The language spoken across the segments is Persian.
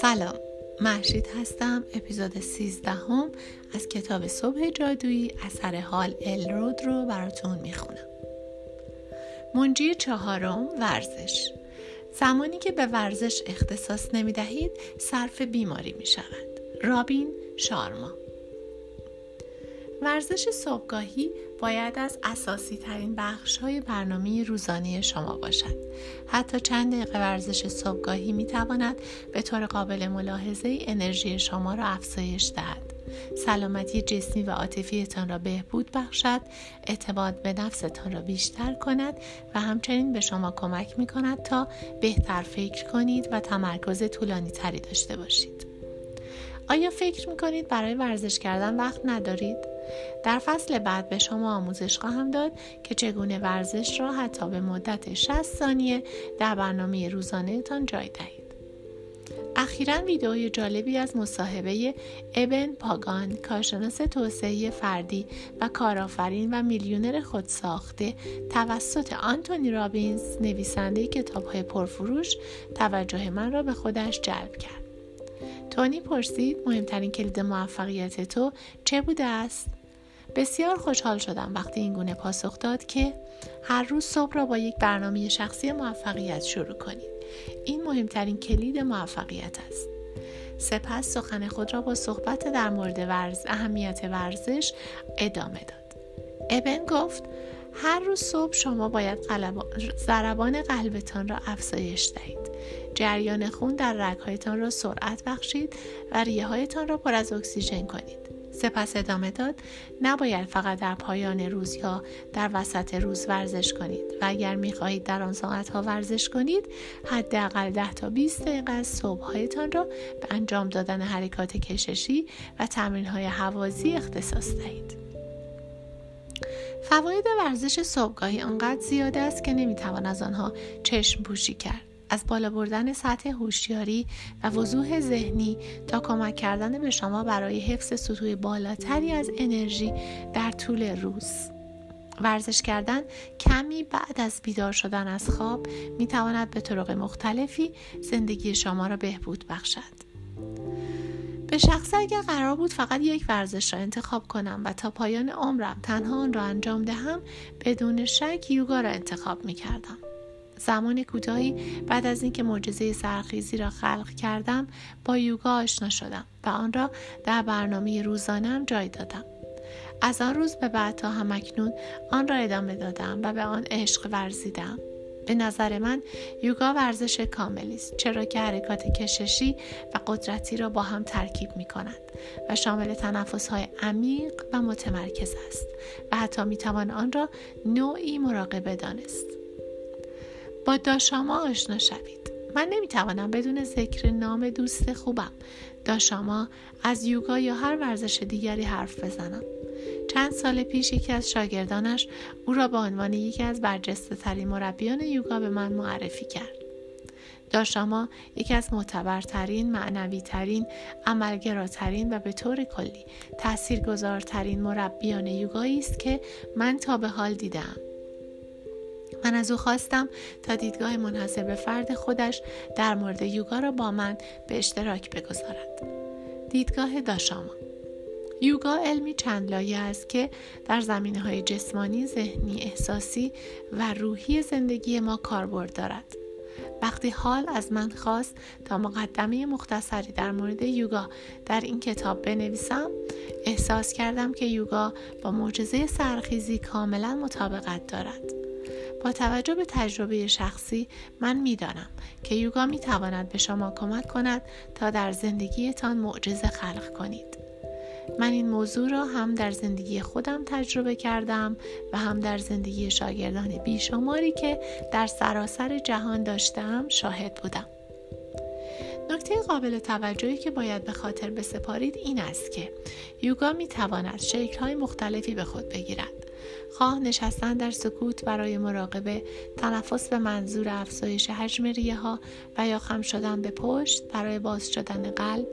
سلام محشید هستم اپیزود 13 هم از کتاب صبح جادویی اثر حال الرود رو براتون می‌خونم. منجی چهارم ورزش. زمانی که به ورزش اختصاص نمی دهید صرف بیماری می شود رابین شارما. ورزش صبحگاهی باید از اساسی ترین بخش های برنامه روزانه شما باشد. حتی چند دقیقه ورزش صبحگاهی می تواند به طور قابل ملاحظه انرژی شما را افزایش دهد. سلامتی جسمی و عاطفیتان را بهبود بخشد، اعتماد به نفستان را بیشتر کند و همچنین به شما کمک می کند تا بهتر فکر کنید و تمرکز طولانی تری داشته باشید. آیا فکر می کنید برای ورزش کردن وقت ندارید؟ در فصل بعد به شما آموزش خواهم داد که چگونه ورزش را حتی به مدت 60 ثانیه در برنامه روزانهتان جای دهید. اخیرا ویدئوی جالبی از مصاحبه ابن پاگان کارشناس توسعه فردی و کارآفرین و میلیونر خودساخته توسط آنتونی رابینز نویسنده کتابهای پرفروش توجه من را به خودش جلب کرد تونی پرسید مهمترین کلید موفقیت تو چه بوده است بسیار خوشحال شدم وقتی این گونه پاسخ داد که هر روز صبح را با یک برنامه شخصی موفقیت شروع کنید. این مهمترین کلید موفقیت است. سپس سخن خود را با صحبت در مورد ورز اهمیت ورزش ادامه داد. ابن گفت هر روز صبح شما باید ضربان قلبتان را افزایش دهید. جریان خون در رگهایتان را سرعت بخشید و ریه هایتان را پر از اکسیژن کنید. سپس ادامه داد نباید فقط در پایان روز یا در وسط روز ورزش کنید و اگر می‌خواهید در آن ها ورزش کنید حداقل 10 تا 20 دقیقه از صبحهایتان را به انجام دادن حرکات کششی و تمرین های حوازی اختصاص دهید. فواید ورزش صبحگاهی آنقدر زیاد است که نمی‌توان از آنها چشم پوشی کرد. از بالا بردن سطح هوشیاری و وضوح ذهنی تا کمک کردن به شما برای حفظ سطوح بالاتری از انرژی در طول روز ورزش کردن کمی بعد از بیدار شدن از خواب می تواند به طرق مختلفی زندگی شما را بهبود بخشد. به شخص اگر قرار بود فقط یک ورزش را انتخاب کنم و تا پایان عمرم تنها آن را انجام دهم بدون شک یوگا را انتخاب می کردم. زمان کوتاهی بعد از اینکه معجزه سرخیزی را خلق کردم با یوگا آشنا شدم و آن را در برنامه روزانم جای دادم. از آن روز به بعد تا همکنون آن را ادامه دادم و به آن عشق ورزیدم. به نظر من یوگا ورزش کاملی است چرا که حرکات کششی و قدرتی را با هم ترکیب می کند و شامل تنفس های عمیق و متمرکز است و حتی می توان آن را نوعی مراقبه دانست. با داشاما آشنا شوید. من نمی‌توانم بدون ذکر نام دوست خوبم داشاما از یوگا یا هر ورزش دیگری حرف بزنم. چند سال پیش یکی از شاگردانش او را به عنوان یکی از برجسته ترین مربیان یوگا به من معرفی کرد. داشاما یکی از معتبرترین، معنویترین، عملگراترین و به طور کلی تاثیرگذارترین مربیان یوگایی است که من تا به حال دیدم. من از او خواستم تا دیدگاه منحصر به فرد خودش در مورد یوگا را با من به اشتراک بگذارد. دیدگاه داشاما یوگا علمی چند لایه است که در زمینه های جسمانی، ذهنی، احساسی و روحی زندگی ما کاربرد دارد. وقتی حال از من خواست تا مقدمه مختصری در مورد یوگا در این کتاب بنویسم احساس کردم که یوگا با معجزه سرخیزی کاملا مطابقت دارد با توجه به تجربه شخصی من می‌دانم که یوگا می تواند به شما کمک کند تا در زندگیتان معجزه خلق کنید. من این موضوع را هم در زندگی خودم تجربه کردم و هم در زندگی شاگردان بیشماری که در سراسر جهان داشتم شاهد بودم. نکته قابل توجهی که باید به خاطر بسپارید این است که یوگا می تواند شکل های مختلفی به خود بگیرد. خواه نشستن در سکوت برای مراقبه تنفس به منظور افزایش حجم ریه ها و یا خم شدن به پشت برای باز شدن قلب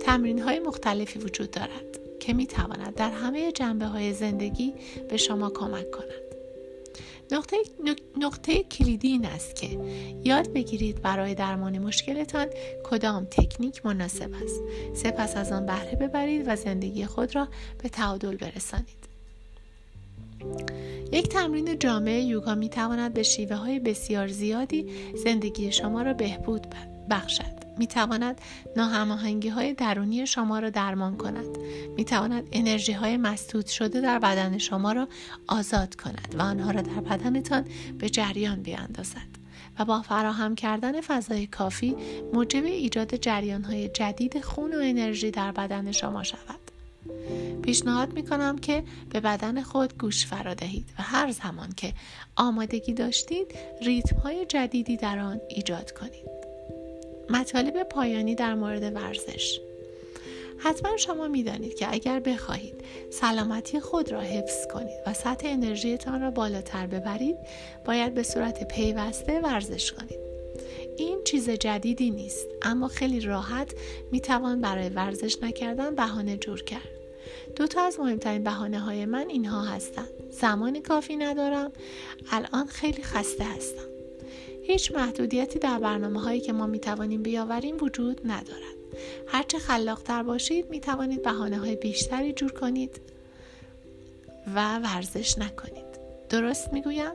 تمرین های مختلفی وجود دارد که می تواند در همه جنبه های زندگی به شما کمک کند. نقطه, نقطه کلیدی این است که یاد بگیرید برای درمان مشکلتان کدام تکنیک مناسب است. سپس از آن بهره ببرید و زندگی خود را به تعادل برسانید. یک تمرین جامع یوگا می تواند به شیوه های بسیار زیادی زندگی شما را بهبود بخشد. می تواند ناهماهنگی های درونی شما را درمان کند. می تواند انرژی های مسدود شده در بدن شما را آزاد کند و آنها را در بدنتان به جریان بیاندازد و با فراهم کردن فضای کافی موجب ایجاد جریان های جدید خون و انرژی در بدن شما شود. پیشنهاد می کنم که به بدن خود گوش فرا دهید و هر زمان که آمادگی داشتید ریتم های جدیدی در آن ایجاد کنید. مطالب پایانی در مورد ورزش. حتما شما می‌دانید که اگر بخواهید سلامتی خود را حفظ کنید و سطح انرژیتان را بالاتر ببرید باید به صورت پیوسته ورزش کنید. این چیز جدیدی نیست اما خیلی راحت می‌توان برای ورزش نکردن بهانه جور کرد. دو تا از مهمترین بهانه های من اینها هستند. زمان کافی ندارم. الان خیلی خسته هستم. هیچ محدودیتی در برنامه هایی که ما می توانیم بیاوریم وجود ندارد. هرچه خلاقتر باشید می توانید بحانه های بیشتری جور کنید و ورزش نکنید. درست می‌گویم؟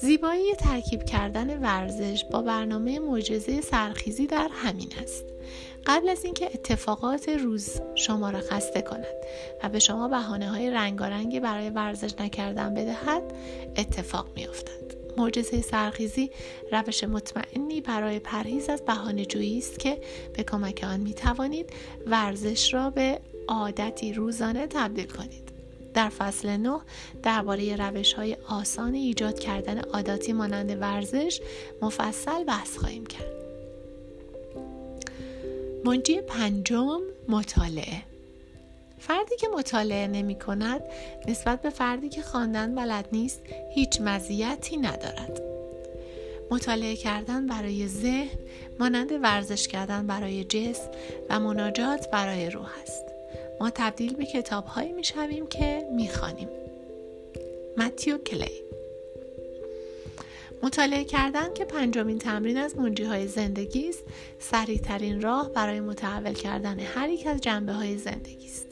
زیبایی ترکیب کردن ورزش با برنامه معجزه سرخیزی در همین است. قبل از اینکه اتفاقات روز شما را خسته کند و به شما بهانه های رنگارنگی برای ورزش نکردن بدهد اتفاق میافتد. معجزه سرخیزی روش مطمئنی برای پرهیز از بهانه جویی است که به کمک آن می توانید ورزش را به عادتی روزانه تبدیل کنید. در فصل 9 درباره روش های آسان ایجاد کردن عاداتی مانند ورزش مفصل بحث خواهیم کرد. منجی پنجم مطالعه. فردی که مطالعه نمی کند نسبت به فردی که خواندن بلد نیست هیچ مزیتی ندارد. مطالعه کردن برای ذهن مانند ورزش کردن برای جسم و مناجات برای روح است. ما تبدیل به کتاب هایی می شویم که می خانیم. متیو کلی. مطالعه کردن که پنجمین تمرین از منجی های زندگی است سریع ترین راه برای متحول کردن هر یک از جنبه های زندگی است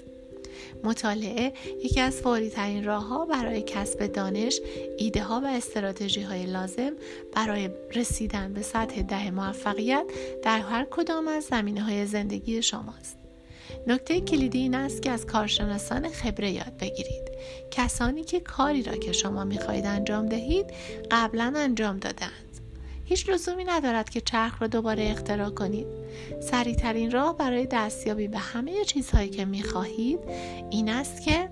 مطالعه یکی از فوری ترین راه ها برای کسب دانش، ایده ها و استراتژی های لازم برای رسیدن به سطح ده موفقیت در هر کدام از زمینه های زندگی شماست. نکته کلیدی این است که از کارشناسان خبره یاد بگیرید. کسانی که کاری را که شما می‌خواهید انجام دهید قبلا انجام دادند هیچ لزومی ندارد که چرخ را دوباره اختراع کنید. سریعترین راه برای دستیابی به همه چیزهایی که می‌خواهید این است که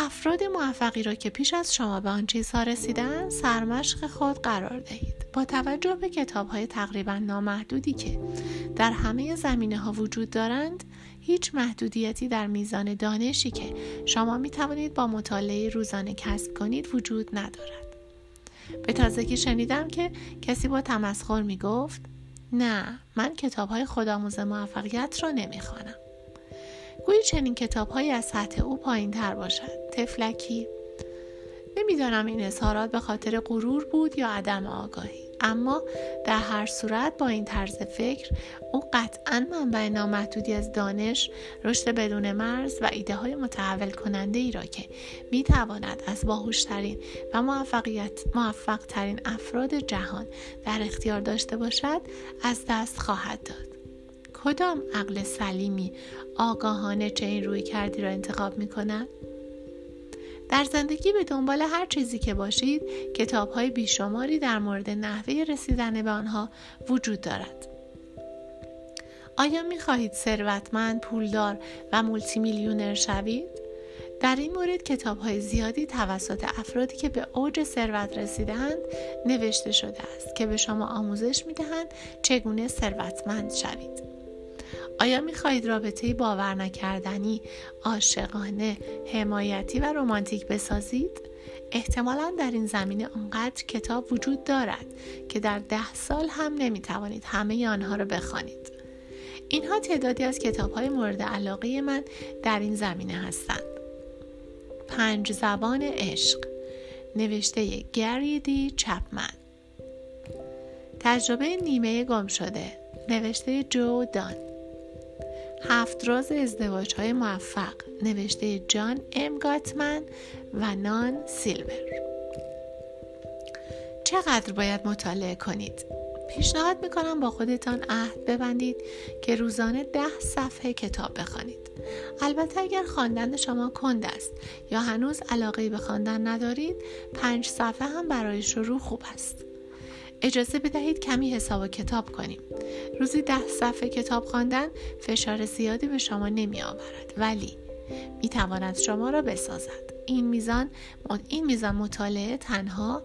افراد موفقی را که پیش از شما به آن چیزها رسیدن سرمشق خود قرار دهید. با توجه به کتاب های تقریبا نامحدودی که در همه زمینه ها وجود دارند هیچ محدودیتی در میزان دانشی که شما می توانید با مطالعه روزانه کسب کنید وجود ندارد. به تازگی شنیدم که کسی با تمسخر می گفت نه من کتاب های خودآموز موفقیت را نمی‌خوانم. گویی چنین کتاب های از سطح او پایین تر باشد. تفلکی نمی‌دانم این اظهارات به خاطر غرور بود یا عدم آگاهی اما در هر صورت با این طرز فکر او قطعا منبع نامحدودی از دانش رشد بدون مرز و ایده های متحول کننده ای را که می تواند از باهوشترین و موفقیت موفق ترین افراد جهان در اختیار داشته باشد از دست خواهد داد. کدام عقل سلیمی آگاهانه چه روی کردی را انتخاب می کند؟ در زندگی به دنبال هر چیزی که باشید کتاب های بیشماری در مورد نحوه رسیدن به آنها وجود دارد. آیا می خواهید ثروتمند، پولدار و مولتی میلیونر شوید؟ در این مورد کتاب های زیادی توسط افرادی که به اوج ثروت رسیدهاند نوشته شده است که به شما آموزش می دهند چگونه ثروتمند شوید. آیا می خواهید رابطه باور نکردنی، عاشقانه، حمایتی و رمانتیک بسازید؟ احتمالا در این زمینه آنقدر کتاب وجود دارد که در ده سال هم نمی توانید همه آنها را بخوانید. اینها تعدادی از کتاب های مورد علاقه من در این زمینه هستند. پنج زبان عشق نوشته گری دی چپمن تجربه نیمه گم شده نوشته جو دان هفت راز ازدواج های موفق نوشته جان ام گاتمن و نان سیلور چقدر باید مطالعه کنید؟ پیشنهاد می‌کنم با خودتان عهد ببندید که روزانه ده صفحه کتاب بخوانید. البته اگر خواندن شما کند است یا هنوز علاقه به خواندن ندارید پنج صفحه هم برای شروع خوب است. اجازه بدهید کمی حساب و کتاب کنیم. روزی ده صفحه کتاب خواندن فشار زیادی به شما نمی آورد ولی می تواند شما را بسازد. این میزان این میزان مطالعه تنها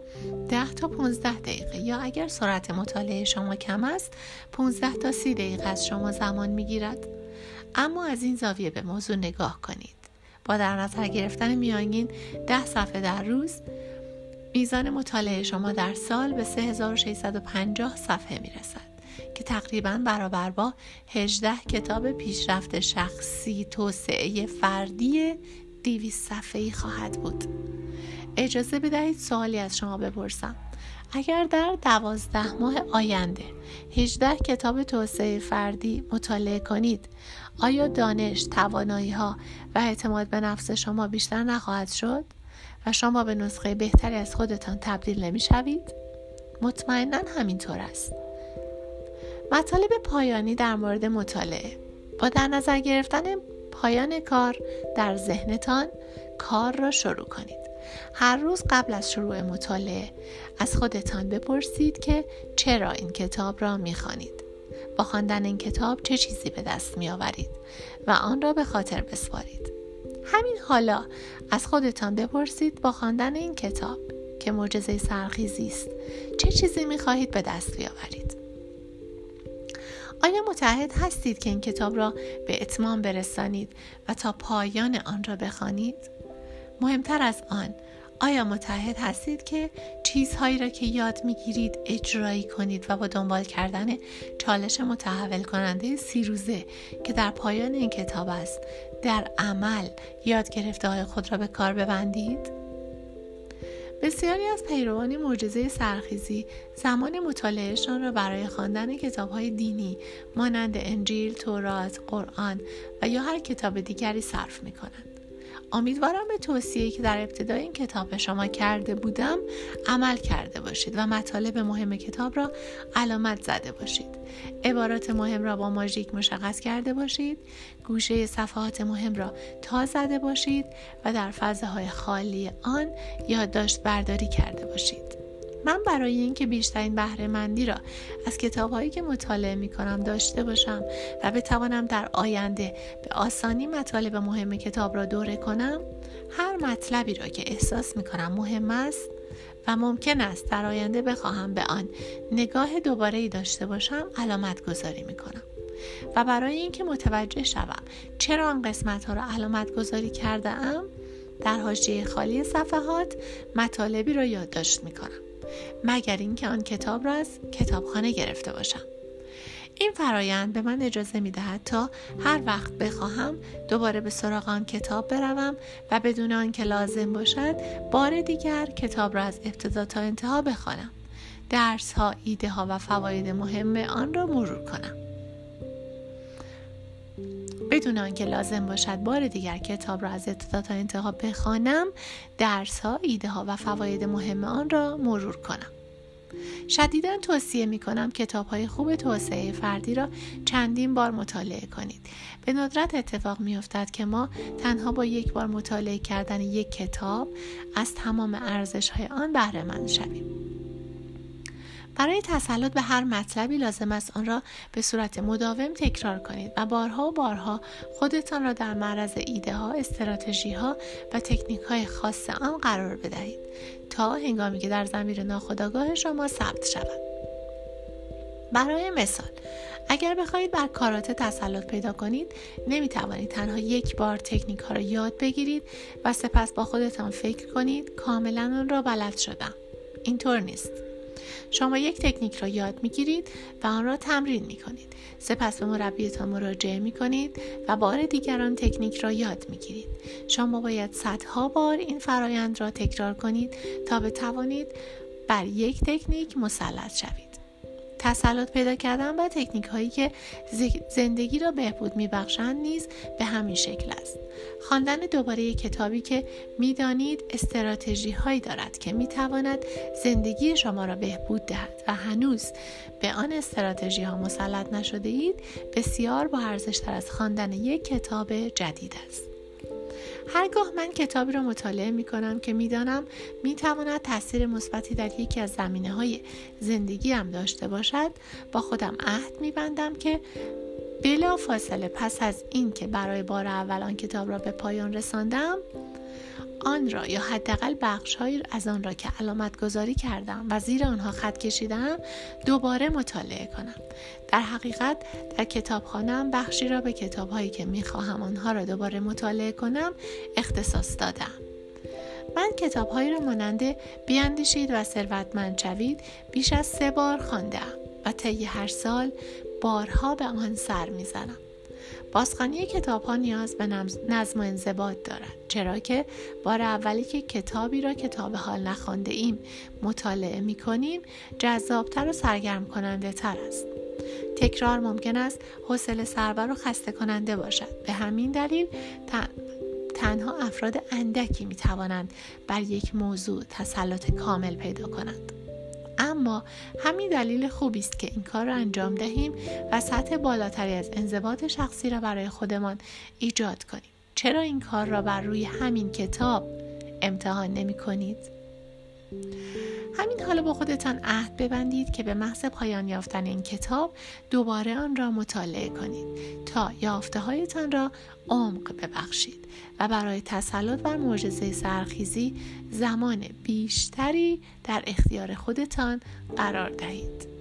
10 تا 15 دقیقه یا اگر سرعت مطالعه شما کم است 15 تا 30 دقیقه از شما زمان می‌گیرد اما از این زاویه به موضوع نگاه کنید با در نظر گرفتن میانگین 10 صفحه در روز میزان مطالعه شما در سال به 3650 صفحه می‌رسد که تقریبا برابر با 18 کتاب پیشرفت شخصی توسعه فردی دیویس صفحه ای خواهد بود. اجازه بدهید سوالی از شما بپرسم. اگر در دوازده ماه آینده 18 کتاب توسعه فردی مطالعه کنید آیا دانش، توانایی ها و اعتماد به نفس شما بیشتر نخواهد شد؟ و شما به نسخه بهتری از خودتان تبدیل نمی شوید؟ مطمئنا همینطور است. مطالب پایانی در مورد مطالعه با در نظر گرفتن پایان کار در ذهنتان کار را شروع کنید هر روز قبل از شروع مطالعه از خودتان بپرسید که چرا این کتاب را می‌خوانید با خواندن این کتاب چه چیزی به دست میآورید و آن را به خاطر بسپارید همین حالا از خودتان بپرسید با خواندن این کتاب که معجزه سرخیزی است چه چیزی می‌خواهید به دست بیاورید آیا متحد هستید که این کتاب را به اتمام برسانید و تا پایان آن را بخوانید؟ مهمتر از آن آیا متحد هستید که چیزهایی را که یاد می‌گیرید اجرایی کنید و با دنبال کردن چالش متحول کننده سی روزه که در پایان این کتاب است در عمل یاد گرفته های خود را به کار ببندید؟ بسیاری از پیروان معجزه سرخیزی زمان مطالعهشان را برای خواندن کتابهای دینی مانند انجیل، تورات، قرآن و یا هر کتاب دیگری صرف می کنند. امیدوارم به توصیه‌ای که در ابتدای این کتاب به شما کرده بودم عمل کرده باشید و مطالب مهم کتاب را علامت زده باشید. عبارات مهم را با ماژیک مشخص کرده باشید. گوشه صفحات مهم را تا زده باشید و در فضاهای خالی آن یادداشت برداری کرده باشید. من برای اینکه بیشترین بهره مندی را از کتابهایی که مطالعه می کنم داشته باشم و بتوانم در آینده به آسانی مطالب مهم کتاب را دوره کنم هر مطلبی را که احساس می کنم مهم است و ممکن است در آینده بخواهم به آن نگاه دوباره ای داشته باشم علامت گذاری می کنم. و برای اینکه متوجه شوم چرا آن قسمت ها را علامت گذاری کرده ام در حاشیه خالی صفحات مطالبی را یادداشت می کنم. مگر اینکه آن کتاب را از کتابخانه گرفته باشم. این فرایند به من اجازه می دهد تا هر وقت بخواهم دوباره به سراغ آن کتاب بروم و بدون آنکه لازم باشد بار دیگر کتاب را از ابتدا تا انتها بخوانم. درس ها ایده ها و فواید مهم آن را مرور کنم. بدون آنکه لازم باشد بار دیگر کتاب را از ابتدا تا انتها بخوانم درس ها ایده ها و فواید مهم آن را مرور کنم. شدیدا توصیه می کنم کتاب های خوب توسعه فردی را چندین بار مطالعه کنید. به ندرت اتفاق می افتد که ما تنها با یک بار مطالعه کردن یک کتاب از تمام ارزش های آن بهره مند شویم. برای تسلط به هر مطلبی لازم است آن را به صورت مداوم تکرار کنید و بارها و بارها خودتان را در معرض ایده ها، استراتژی ها و تکنیک های خاص آن قرار بدهید. تا هنگامی که در زمیر ناخودآگاه شما ثبت شود. برای مثال اگر بخواهید بر کارات تسلط پیدا کنید نمی توانید تنها یک بار تکنیک ها را یاد بگیرید و سپس با خودتان فکر کنید کاملا آن را بلد شدم. اینطور نیست. شما یک تکنیک را یاد می‌گیرید و آن را تمرین می کنید. سپس به مربیتان مراجعه می کنید و بار دیگران تکنیک را یاد می گیرید. شما باید صدها بار این فرایند را تکرار کنید تا بتوانید بر یک تکنیک مسلط شوید. تسلط پیدا کردن و تکنیک هایی که زندگی را بهبود میبخشند نیز به همین شکل است. خواندن دوباره کتابی که می‌دانید استراتژی هایی دارد که می‌تواند زندگی شما را بهبود دهد و هنوز به آن استراتژی ها مسلط نشده اید بسیار با ارزشتر از خواندن یک کتاب جدید است. هرگاه من کتابی را مطالعه می کنم که می دانم می تواند تاثیر مثبتی در یکی از زمینه های زندگی هم داشته باشد با خودم عهد می بندم که بلا فاصله پس از این که برای بار اول آن کتاب را به پایان رساندم آن را یا حداقل بخشهایی از آن را که علامت گذاری کردم و زیر آنها خط کشیدم دوباره مطالعه کنم. در حقیقت در کتابخانهام بخشی را به کتابهایی که می‌خواهم آنها را دوباره مطالعه کنم اختصاص دادم. من کتابهایی را مانند بیاندیشید و ثروتمند شوید بیش از سه بار خواندم و طی هر سال بارها به آن سر می‌زنم. بازخوانی کتاب ها نیاز به نظم و انضباط دارد چرا که بار اولی که کتابی را کتاب حال نخوانده ایم مطالعه می کنیم جذابتر و سرگرم کننده تر است. تکرار ممکن است حوصله سربر و خسته کننده باشد. به همین دلیل تنها افراد اندکی می توانند بر یک موضوع تسلط کامل پیدا کنند. اما همین دلیل خوبی است که این کار را انجام دهیم و سطح بالاتری از انضباط شخصی را برای خودمان ایجاد کنیم چرا این کار را بر روی همین کتاب امتحان نمی کنید؟ همین حالا با خودتان عهد ببندید که به محض پایان یافتن این کتاب دوباره آن را مطالعه کنید تا یافته هایتان را عمق ببخشید و برای تسلط بر معجزه سرخیزی زمان بیشتری در اختیار خودتان قرار دهید.